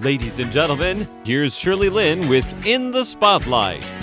Ladies and gentlemen, here's Shirley Lin with In the Spotlight.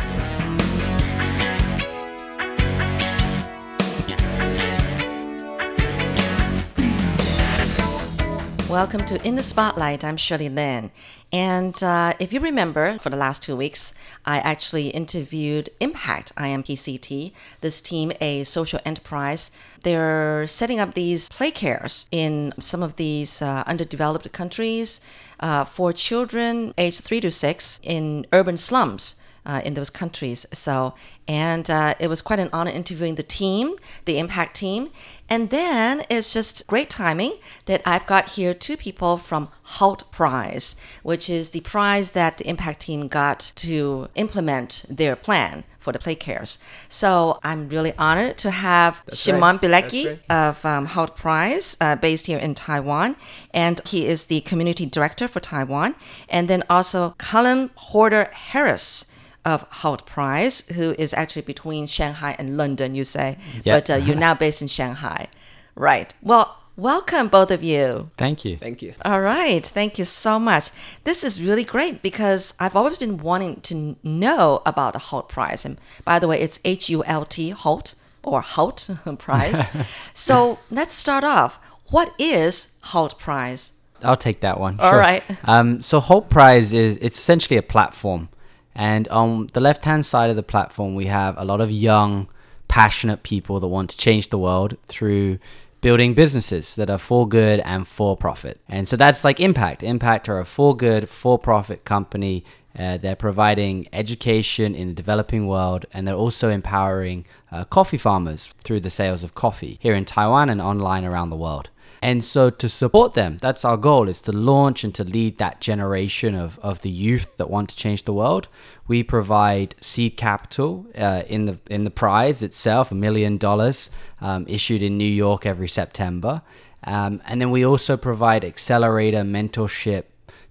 Welcome to In the Spotlight. I'm Shirley Lin. And uh, if you remember, for the last two weeks, I actually interviewed Impact IMPCT, this team, a social enterprise. They're setting up these play cares in some of these uh, underdeveloped countries uh, for children aged three to six in urban slums. Uh, in those countries. So, and uh, it was quite an honor interviewing the team, the Impact team. And then it's just great timing that I've got here two people from Hult Prize, which is the prize that the Impact team got to implement their plan for the play cares. So I'm really honored to have That's Shimon right. Bilecki right. of um, Hult Prize, uh, based here in Taiwan. And he is the community director for Taiwan. And then also Colin Horder Harris of Hult Prize, who is actually between Shanghai and London, you say. Yeah. But uh, you're now based in Shanghai. Right. Well, welcome, both of you. Thank you. Thank you. All right. Thank you so much. This is really great because I've always been wanting to know about the Hult Prize. And by the way, it's H U L T, HALT, or HALT Prize. so let's start off. What is Hult Prize? I'll take that one. All sure. right. Um, so Hult Prize is it's essentially a platform, and on the left-hand side of the platform, we have a lot of young, passionate people that want to change the world through building businesses that are for good and for profit. And so that's like Impact. Impact are a for good, for profit company. Uh, they're providing education in the developing world, and they're also empowering uh, coffee farmers through the sales of coffee here in Taiwan and online around the world. And so to support them, that's our goal is to launch and to lead that generation of, of the youth that want to change the world. We provide seed capital uh, in the in the prize itself, a million dollars um, issued in New York every September. Um, and then we also provide accelerator mentorship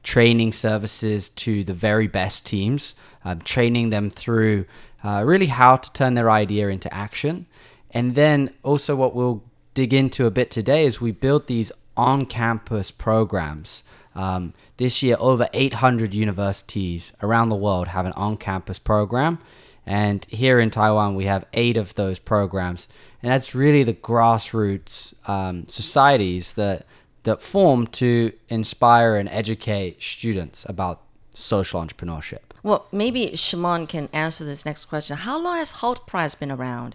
training services to the very best teams, um, training them through uh, really how to turn their idea into action. And then also, what we'll dig into a bit today is we build these on campus programs. Um, this year, over 800 universities around the world have an on campus program. And here in Taiwan, we have eight of those programs. And that's really the grassroots um, societies that, that form to inspire and educate students about social entrepreneurship. Well, maybe Shimon can answer this next question. How long has Hult Prize been around?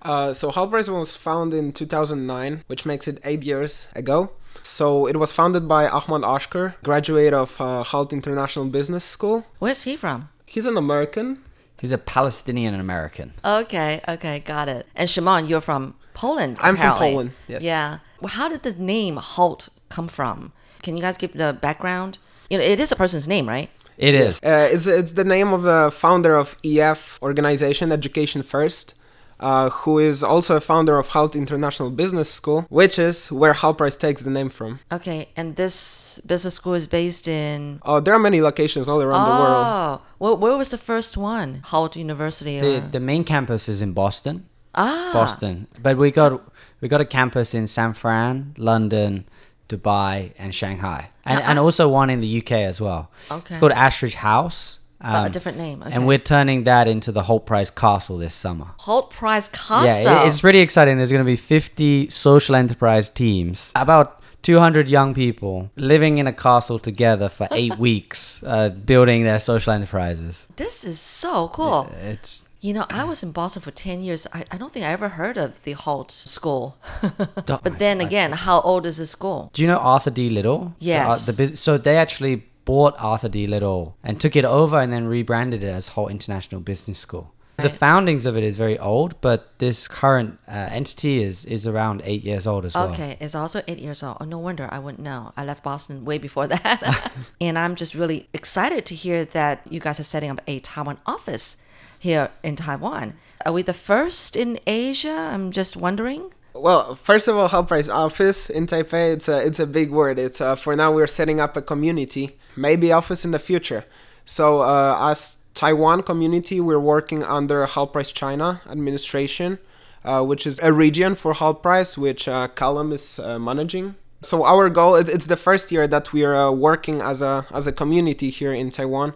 Uh, so Hult Prize was founded in 2009, which makes it eight years ago. So it was founded by Ahmad Ashkar, graduate of uh, Hult International Business School. Where's he from? He's an American. He's a Palestinian American. Okay, okay, got it. And Shimon, you're from Poland. I'm from. Poland, yes. Yeah. Well, how did the name Hult come from? Can you guys give the background? You know, it is a person's name, right? It is. Uh, it's, it's the name of the founder of EF organization, Education First, uh, who is also a founder of Hult International Business School, which is where Hult Prize takes the name from. Okay, and this business school is based in. Oh, there are many locations all around the world. Oh, where, where was the first one? Hult University or? The, the main campus is in Boston. ah, Boston. But we got we got a campus in San Fran, London, Dubai, and Shanghai, and and also one in the UK as well. Okay. It's called Ashridge House. Oh, a um, different name. Okay. And we're turning that into the Hult Prize Castle this summer. Hult Prize Castle. Yeah, it- it's pretty exciting. There's going to be 50 social enterprise teams, about 200 young people living in a castle together for eight weeks, uh, building their social enterprises. this is so cool. It's You know, I was in Boston for 10 years. I, I don't think I ever heard of the Hult school. but then again, how old is the school? Do you know Arthur D. Little? The- uh, Yes. The, bus- so they actually bought Arthur D. Little and took it over and then rebranded it as Hult International Business School. The foundings of it is very old, but this current uh, entity is is around eight years old as well. Okay, it's also eight years old. Oh, no wonder I wouldn't know. I left Boston way before that. and I'm just really excited to hear that you guys are setting up a Taiwan office here in Taiwan. Are we the first in Asia? I'm just wondering. Well, first of all, Hult Prize office in Taipei, it's a, it's a big word. It's uh, for now we're setting up a community, maybe office in the future. So uh, as Taiwan community, we're working under Hult Prize China administration, uh, which is a region for Hult Prize, which uh, Callum is uh, managing. So our goal it, it's the first year that we are uh, working as a as a community here in Taiwan,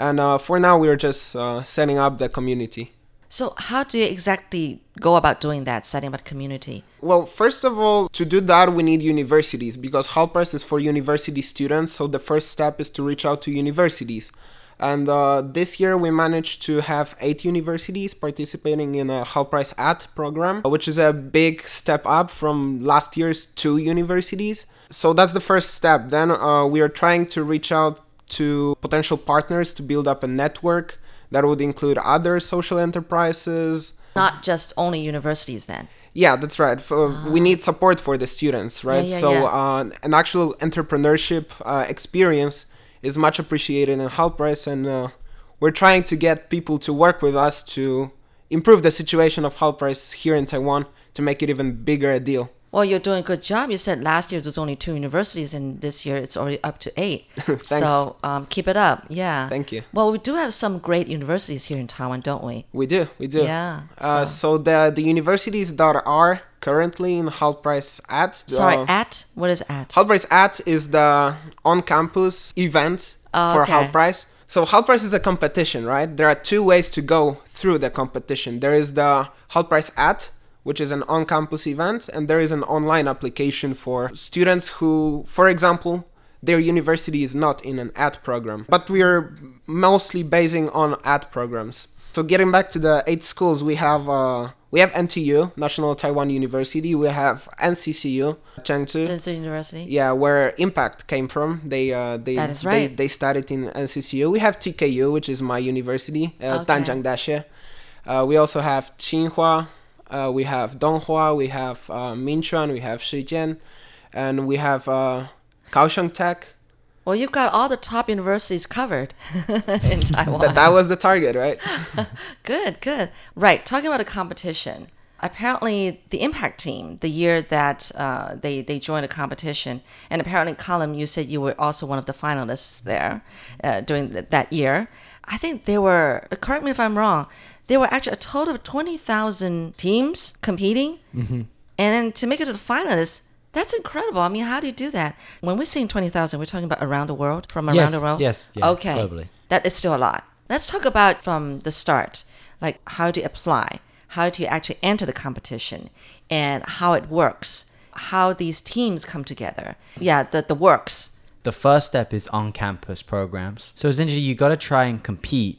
and uh, for now we are just uh, setting up the community. So, how do you exactly go about doing that, setting up a community? Well, first of all, to do that, we need universities because Hult Prize is for university students. So the first step is to reach out to universities. And uh, this year we managed to have eight universities participating in a Hult Prize AT program, which is a big step up from last year's two universities. So that's the first step. Then uh, we are trying to reach out to potential partners to build up a network that would include other social enterprises. Not just only universities, then. Yeah, that's right. For, We need support for the students, right? yeah, so yeah. Uh, an actual entrepreneurship uh, experience is much appreciated in Hult Prize, and uh, we're trying to get people to work with us to improve the situation of Hult Prize here in Taiwan to make it even bigger a deal. Well, you're doing a good job. You said last year there was only two universities, and this year it's already up to eight. so um, keep it up. Yeah. Thank you. Well, we do have some great universities here in Taiwan, don't we? We do, we do. Yeah, Uh, so- so the the universities that are currently in Hult Prize at Sorry, uh, at what is at? Hult Prize at is the on-campus event Oh, for okay. Hult Prize. So Hult Prize is a competition, right? There are two ways to go through the competition. There is the Hult Prize at, which is an on-campus event, and there is an online application for students who, for example, their university is not in an ad program, but we are mostly basing on ad programs. So getting back to the eight schools, we have uh, we have NTU, National Taiwan University. We have NCCU, Chengchi. Zhengzhou University. Yeah, where Impact came from. They uh, they, That is they right. they studied in NCCU. We have TKU, which is my university, uh, Okay. Danjiang. Uh, we also have Tsinghua. Uh, we have Donghua. We have uh, Minchuan. We have Shijian, and we have uh, Kaohsiung Tech. Well, you've got all the top universities covered in Taiwan. That, that was the target, right? Good, good. Right. Talking about a competition. Apparently, the Impact team, the year that uh, they they joined a competition, and apparently, Colin, you said you were also one of the finalists there uh, during th- that year. I think they were. Correct me if I'm wrong. There were actually a total of twenty thousand teams competing, mm-hmm. and to make it to the finalists. That's incredible. I mean, how do you do that? When we're saying 20,000, we're talking about around the world, from around Yes, the world? yes, yeah, okay. globally. That is still a lot. Let's talk about from the start, like how to apply, how to actually enter the competition, and how it works, how these teams come together. Yeah, the, the works. the first step is on-campus programs. So essentially, you got to try and compete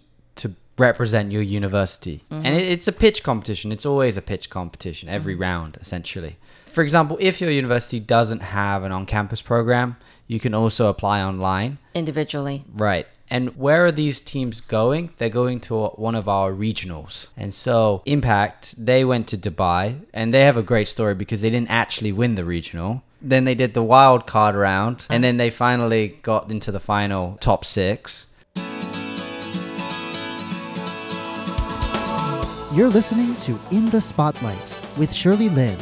represent your university, and mm-hmm. it, it's a pitch competition. It's always a pitch competition every mm-hmm. round, essentially. For example, if your university doesn't have an on-campus program, you can also apply online. Individually. Right. And where are these teams going? They're going to one of our regionals. And so, Impact, they went to Dubai and they have a great story because they didn't actually win the regional. Then they did the wild card round and uh-huh. then they finally got into the final top six. You're listening to In the Spotlight with Shirley Lin.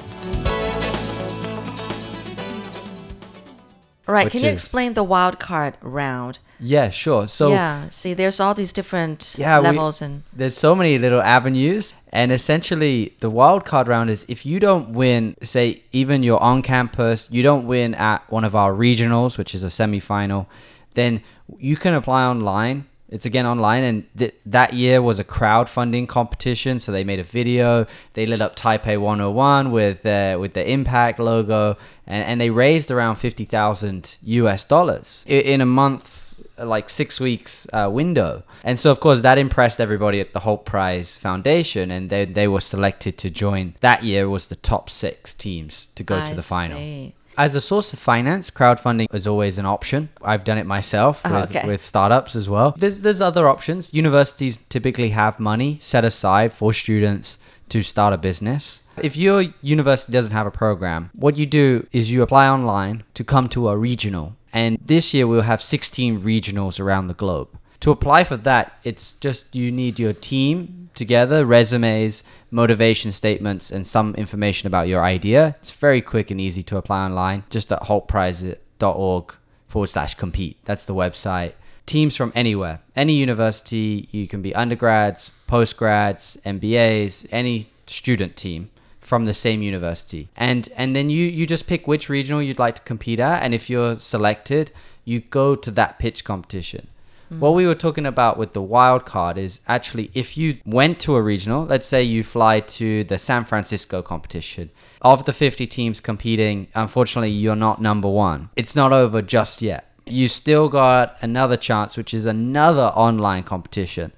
Right. Which can you is- explain the wild card round? Yeah, sure. So, yeah, see, there's all these different Yeah, we- levels and there's so many little avenues and essentially the wild card round is if you don't win say even you're on campus you don't win at one of our regionals which is a semi-final then you can apply online it's again online and th- that year was a crowdfunding competition so they made a video they lit up taipei 101 with uh, with the impact logo and, and they raised around 50000 us dollars in a month's like six weeks uh, window. And so, of course, that impressed everybody at the Hult Prize Foundation, and they, they were selected to join. That year was the top six teams to go I to the final. see. As a source of finance, crowdfunding is always an option. I've done it myself Oh, with, okay. with startups as well. There's there's other options. Universities typically have money set aside for students to start a business. If your university doesn't have a program, what you do is you apply online to come to a regional. And this year we'll have 16 regionals around the globe. To apply for that, it's just you need your team together, resumes, motivation statements, and some information about your idea. It's very quick and easy to apply online, just at hultprize.org forward slash compete. That's the website. Teams from anywhere, any university, you can be undergrads, postgrads, MBAs, any student team from the same university. And and then you you just pick which regional you'd like to compete at and if you're selected, you go to that pitch competition. Mm. What we were talking about with the wild card is actually if you went to a regional, let's say you fly to the San Francisco competition. Of the 50 teams competing, unfortunately, you're not number one. It's not over just yet. You still got another chance, which is another online competition.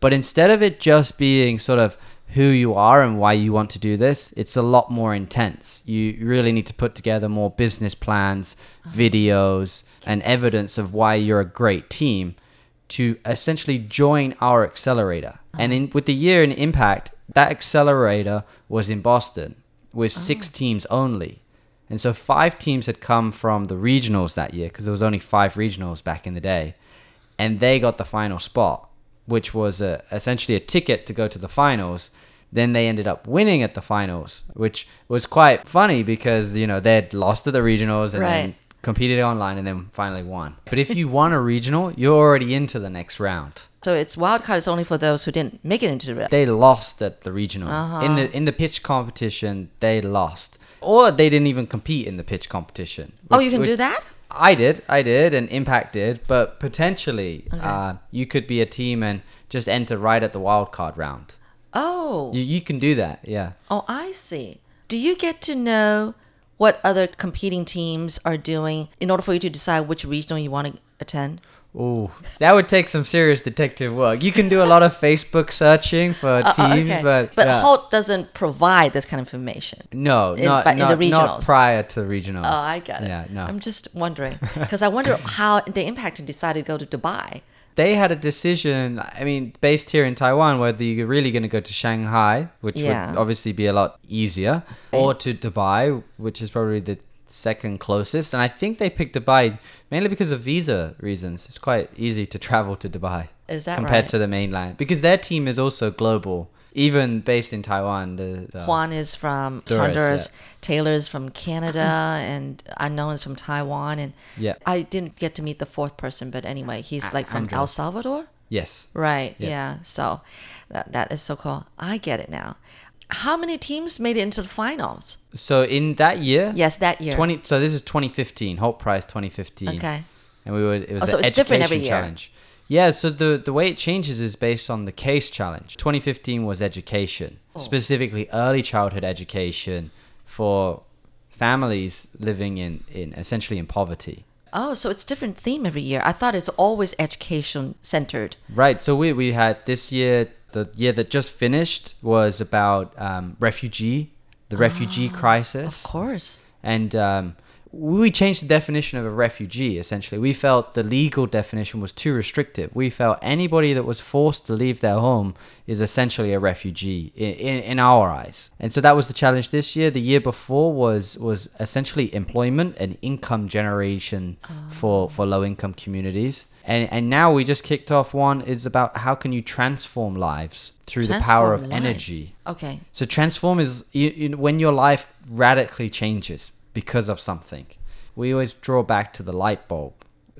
But instead of it just being sort of who you are and why you want to do this, it's a lot more intense. You really need to put together more business plans, uh-huh. videos, and evidence of why you're a great team to essentially join our accelerator. And in, with the year in Impact, that accelerator was in Boston with ah. six teams only. And so five teams had come from the regionals that year because there was only five regionals back in the day. And they got the final spot, which was a, essentially a ticket to go to the finals. Then they ended up winning at the finals, which was quite funny because, you know, they'd lost at the regionals and then Right. Competed online and then finally won. But if you won a regional, you're already into the next round. So it's wild card is only for those who didn't make it into the round. They lost at the regional. In the in the pitch competition, they lost. Or they didn't even compete in the pitch competition. Oh, you can do that? I did, I did, and Impact did, but potentially uh, you could be a team and just enter right at the wild card round. Oh. You, you can do that, yeah. Oh, I see. Do you get to know what other competing teams are doing in order for you to decide which regional you want to attend? Oh, that would take some serious detective work. You can do a lot of Facebook searching for Uh, uh, teams, okay. but but yeah. Hult doesn't provide this kind of information. no, in- not, but in the not, not prior to the regionals. Oh, I got it. Yeah, no. I'm just wondering because I wonder how the Impact decided to go to Dubai. They had a decision i mean based here in taiwan whether you're really going to go to shanghai which Yeah. would obviously be a lot easier or to dubai which is probably the second closest and i think they picked dubai mainly because of visa reasons it's quite easy to travel to dubai Is that compared right? to the mainland because their team is also global even based in taiwan the, the Juan is from Honduras, Honduras, yeah. Taylor's from Canada, and Unknown is from Taiwan. And Yeah. I didn't get to meet the fourth person, but anyway, he's like from El Salvador. yes Right. Yeah. Yeah. So that, that is so cool. I get it now. How many teams made it into the finals? so in that year Yes, that year. 20 so this is 2015 hult prize 2015 Okay. and we were it was Oh, so an it's different every year. challenge yeah so the the way it changes is based on the case challenge 2015 was education Oh. specifically early childhood education for families living in in essentially in poverty Oh, so it's different theme every year. I thought it's always education centered. right so we we had this year the year that just finished was about um, refugee the refugee crisis Ah, Of course. and um, we changed the definition of a refugee essentially. We felt the legal definition was too restrictive. We felt anybody that was forced to leave their home is essentially a refugee in, in, in our eyes. And so that was the challenge this year. The year before was was essentially employment and income generation ah. for for low income communities. And and now we just kicked off one. Is about how can you transform lives through the power of Transform energy Okay. so transform is you, you, when your life radically changes because of something. We always draw back to the light bulb.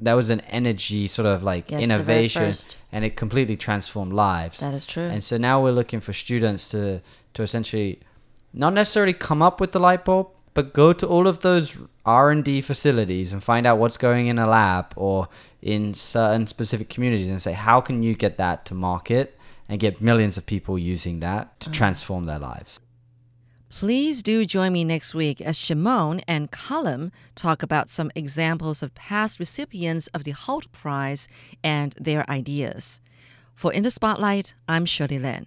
That was an energy sort of like Yes, innovation, and it completely transformed lives. That is true. And so now we're looking for students to to essentially not necessarily come up with the light bulb, but go to all of those R and D facilities and find out what's going in a lab or in certain specific communities, and say how can you get that to market and get millions of people using that to mm. transform their lives. Please do join me next week as Shimon and Cullum talk about some examples of past recipients of the Hult Prize and their ideas. For In the Spotlight, I'm Shirley Lin.